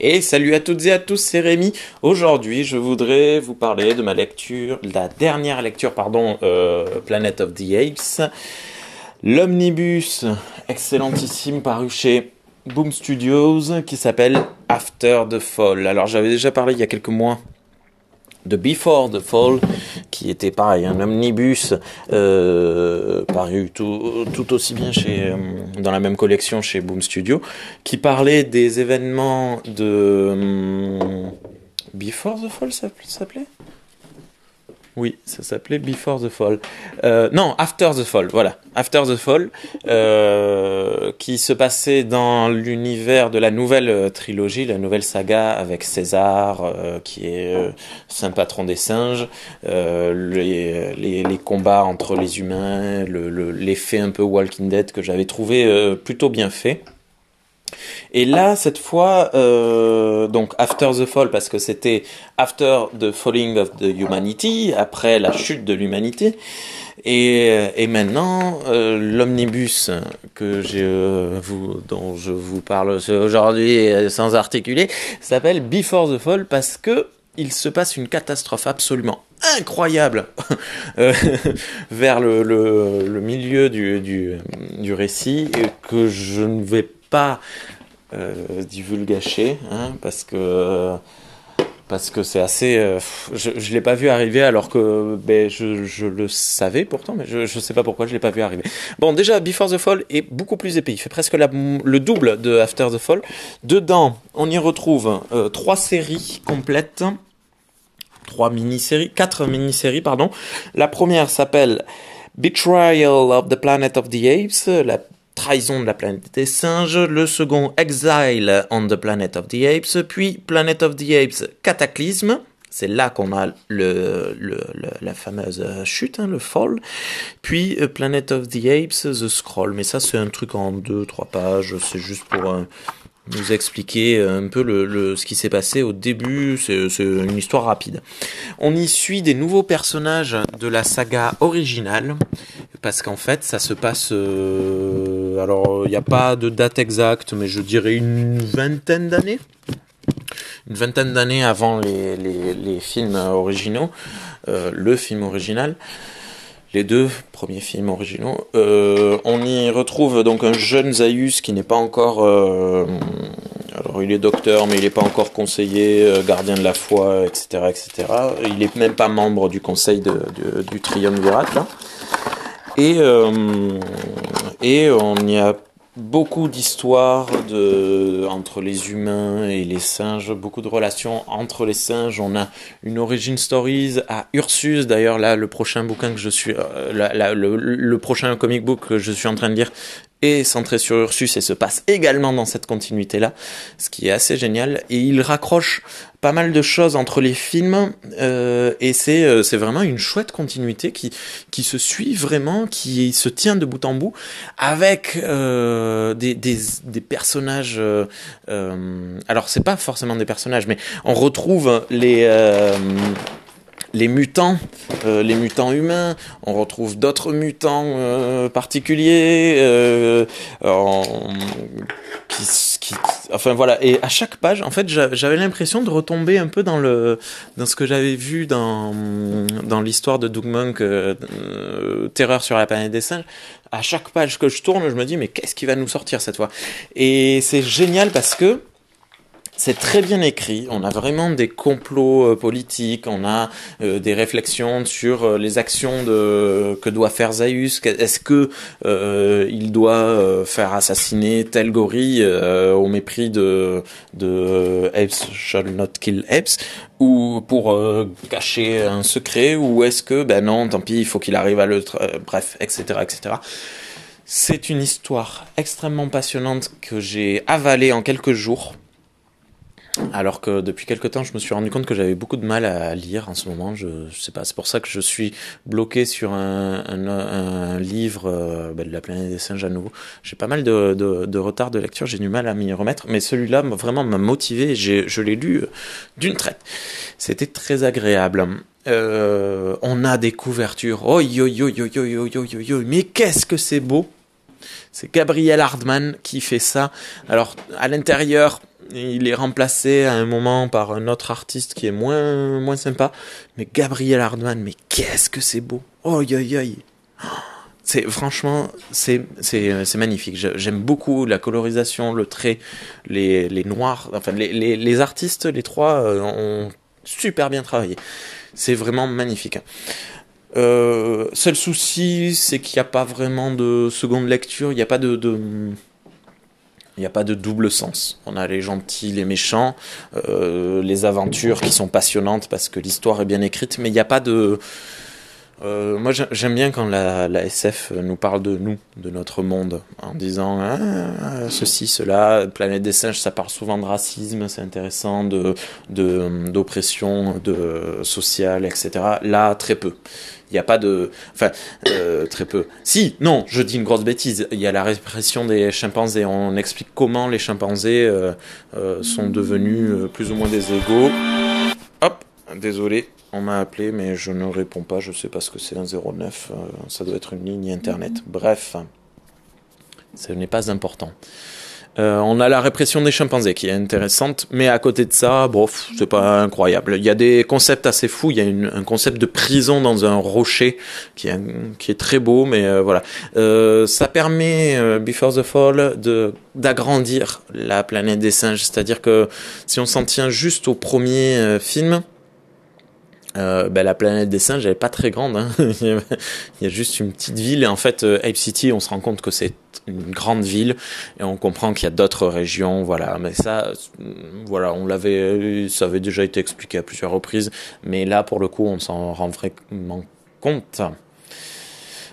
Et salut à toutes et à tous, c'est Rémi. Aujourd'hui, je voudrais vous parler de ma lecture, la dernière lecture, pardon, euh, Planet of the Apes, l'omnibus excellentissime paru chez Boom Studios qui s'appelle After the Fall. Alors j'avais déjà parlé il y a quelques mois de Before the Fall, qui était pareil, un omnibus euh, paru tout, tout, aussi bien chez, euh, dans la même collection chez Boom Studio, qui parlait des événements de... Hum, Before the Fall, ça s'appelait? Oui, ça s'appelait Before the Fall. Euh, non, After the Fall, voilà. After the Fall, euh, qui se passait dans l'univers de la nouvelle euh, trilogie, la nouvelle saga avec César, euh, qui est euh, saint patron des singes, les, combats entre les humains, l'effet le, un peu Walking Dead que j'avais trouvé plutôt bien fait. Et là, cette fois, euh, donc After the Fall, parce que c'était After the Falling of the Humanity, après la chute de l'humanité. Et, euh, maintenant, euh, l'omnibus que euh, vous, dont je vous parle aujourd'hui sans articuler s'appelle Before the Fall parce que il se passe une catastrophe absolument incroyable euh, vers le, milieu du, du, du récit que je ne vais pas euh, hein, parce que parce que c'est assez. Euh, je ne l'ai pas vu arriver alors que ben, je, le savais pourtant, mais je ne sais pas pourquoi je l'ai pas vu arriver. Bon, déjà, Before the Fall est beaucoup plus épais. Il fait presque le double de After the Fall. Dedans, on y retrouve euh, trois séries complètes. Trois mini-séries, quatre mini-séries, pardon. La première s'appelle Betrayal of the Planet of the Apes, la Trahison de la planète des singes, le second Exile on the Planet of the Apes, puis Planet of the Apes Cataclysme, c'est là qu'on a le, la fameuse chute, hein, le fall. Puis euh, Planet of the Apes, The Scroll. Mais ça, c'est un truc en deux, trois pages. C'est juste pour euh, nous expliquer un peu le, ce qui s'est passé au début. C'est une histoire rapide. On y suit des nouveaux personnages de la saga originale, parce qu'en fait, ça se passe. Euh, alors, il n'y a pas de date exacte, mais je dirais une vingtaine d'années. Une vingtaine d'années avant les, les, films originaux, euh, le film original les deux premiers films originaux. Euh, on y retrouve donc un jeune Zaius qui n'est pas encore. Euh, alors il est docteur, mais il n'est pas encore conseiller, euh, gardien de la foi, etc., etc. Il n'est même pas membre du conseil de, de, du triumvirat. Là. Et, euh, et on y a beaucoup d'histoires de entre les humains et les singes, beaucoup de relations entre les singes. On a une origin stories à Ursus. D'ailleurs, là, le prochain bouquin que je suis, euh, le, prochain comic book que je suis en train de lire centré sur Ursus et se passe également dans cette continuité-là, ce qui est assez génial. Et il raccroche pas mal de choses entre les films euh, et c'est euh, c'est vraiment une chouette continuité qui se suit vraiment, qui se tient de bout en bout avec euh, des, personnages. Alors c'est pas forcément des personnages, mais on retrouve les mutants, euh, les mutants humains, on retrouve d'autres mutants euh, particuliers, euh, enfin voilà. Et à chaque page, en fait, j'avais l'impression de retomber un peu dans le, dans ce que j'avais vu dans, dans l'histoire de Doug Monk, Terreur sur la planète des singes. À chaque page que je tourne, je me dis mais qu'est-ce qui va nous sortir cette fois? Et c'est génial parce que c'est très bien écrit. On a vraiment des complots euh, politiques. On a euh, des réflexions sur euh, les actions que doit faire Zaius. Est-ce que il doit faire assassiner tel gorille au mépris de de shall not kill Apes ou pour cacher un secret ou est-ce que ben non, tant pis, il faut qu'il arrive à le bref, etc., etc. C'est une histoire extrêmement passionnante que j'ai avalée en quelques jours alors que depuis quelque temps, je me suis rendu compte que j'avais beaucoup de mal à lire en ce moment. Je, je sais pas, c'est pour ça que je suis bloqué sur un, livre euh, ben, de la planète des singes à nouveau. J'ai pas mal de, retard de lecture, j'ai du mal à m'y remettre, mais celui-là vraiment m'a motivé. Je l'ai lu d'une traite. C'était très agréable. Euh, on a des couvertures. Oh yo yo yo yo yo yo yo yo. Mais qu'est-ce que c'est beau! C'est Gabriel Hardman qui fait ça. Alors à l'intérieur il est remplacé à un moment par un autre artiste qui est moins, moins sympa. Mais Gabriel Hardman, mais qu'est-ce que c'est beau! Oh, aïe, aïe! C'est franchement, c'est c'est magnifique. J'aime beaucoup la colorisation, le trait, les les noirs. Enfin, les les, les artistes, les trois euh, ont super bien travaillé. C'est vraiment magnifique. Euh, seul souci, c'est qu'il n'y a pas vraiment de seconde lecture. Il n'y a pas de il n'y a pas de double sens. On a les gentils, les méchants, euh, les aventures qui sont passionnantes parce que l'histoire est bien écrite, mais il n'y a pas de, euh, moi, j'aime bien quand la, SF nous parle de nous, de notre monde, en disant ah, ceci, cela. Planète des singes, ça parle souvent de racisme, c'est intéressant, de d'oppression, sociale, etc. Là, très peu. Il n'y a pas de, enfin, euh, très peu. Si, non, je dis une grosse bêtise. Il y a la répression des chimpanzés. On explique comment les chimpanzés euh, sont devenus plus ou moins des égaux. Désolé. On m'a appelé, mais je ne réponds pas. Je sais pas ce que c'est un 09. Euh, ça doit être une ligne internet. Bref, ce n'est pas important. Euh, on a la répression des chimpanzés qui est intéressante, mais à côté de ça, bon, c'est pas incroyable. Il y a des concepts assez fous. Il y a un concept de prison dans un rocher qui est, qui est très beau, mais euh, voilà. ça permet Before the Fall de d'agrandir la planète des singes, c'est-à-dire que si on s'en tient juste au premier film, euh, ben, la planète des singes, elle est pas très grande. Hein. il y a juste une petite ville. Et en fait, euh, Ape City, on se rend compte que c'est une grande ville et on comprend qu'il y a d'autres régions. Voilà. Mais ça, voilà, on l'avait, ça avait déjà été expliqué à plusieurs reprises. Mais là, pour le coup, on s'en rend vraiment compte.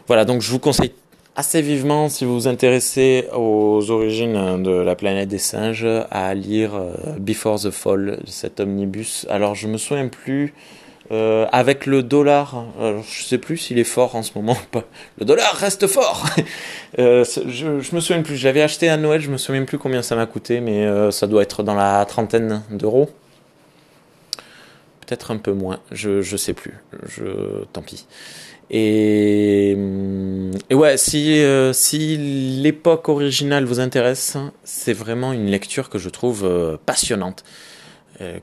Voilà. Donc, je vous conseille assez vivement, si vous vous intéressez aux origines de la planète des singes, à lire euh, Before the Fall, cet omnibus. Alors, je me souviens plus. Euh, avec le dollar, alors je sais plus s'il est fort en ce moment. Le dollar reste fort. euh, je, je me souviens plus. Je l'avais acheté à Noël. Je me souviens plus combien ça m'a coûté, mais euh, ça doit être dans la trentaine d'euros. Peut-être un peu moins. Je je sais plus. Je tant pis. Et, et ouais, si euh, si l'époque originale vous intéresse, c'est vraiment une lecture que je trouve euh, passionnante. Euh,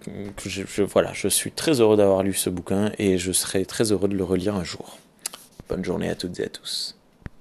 voilà, je suis très heureux d'avoir lu ce bouquin et je serai très heureux de le relire un jour. Bonne journée à toutes et à tous.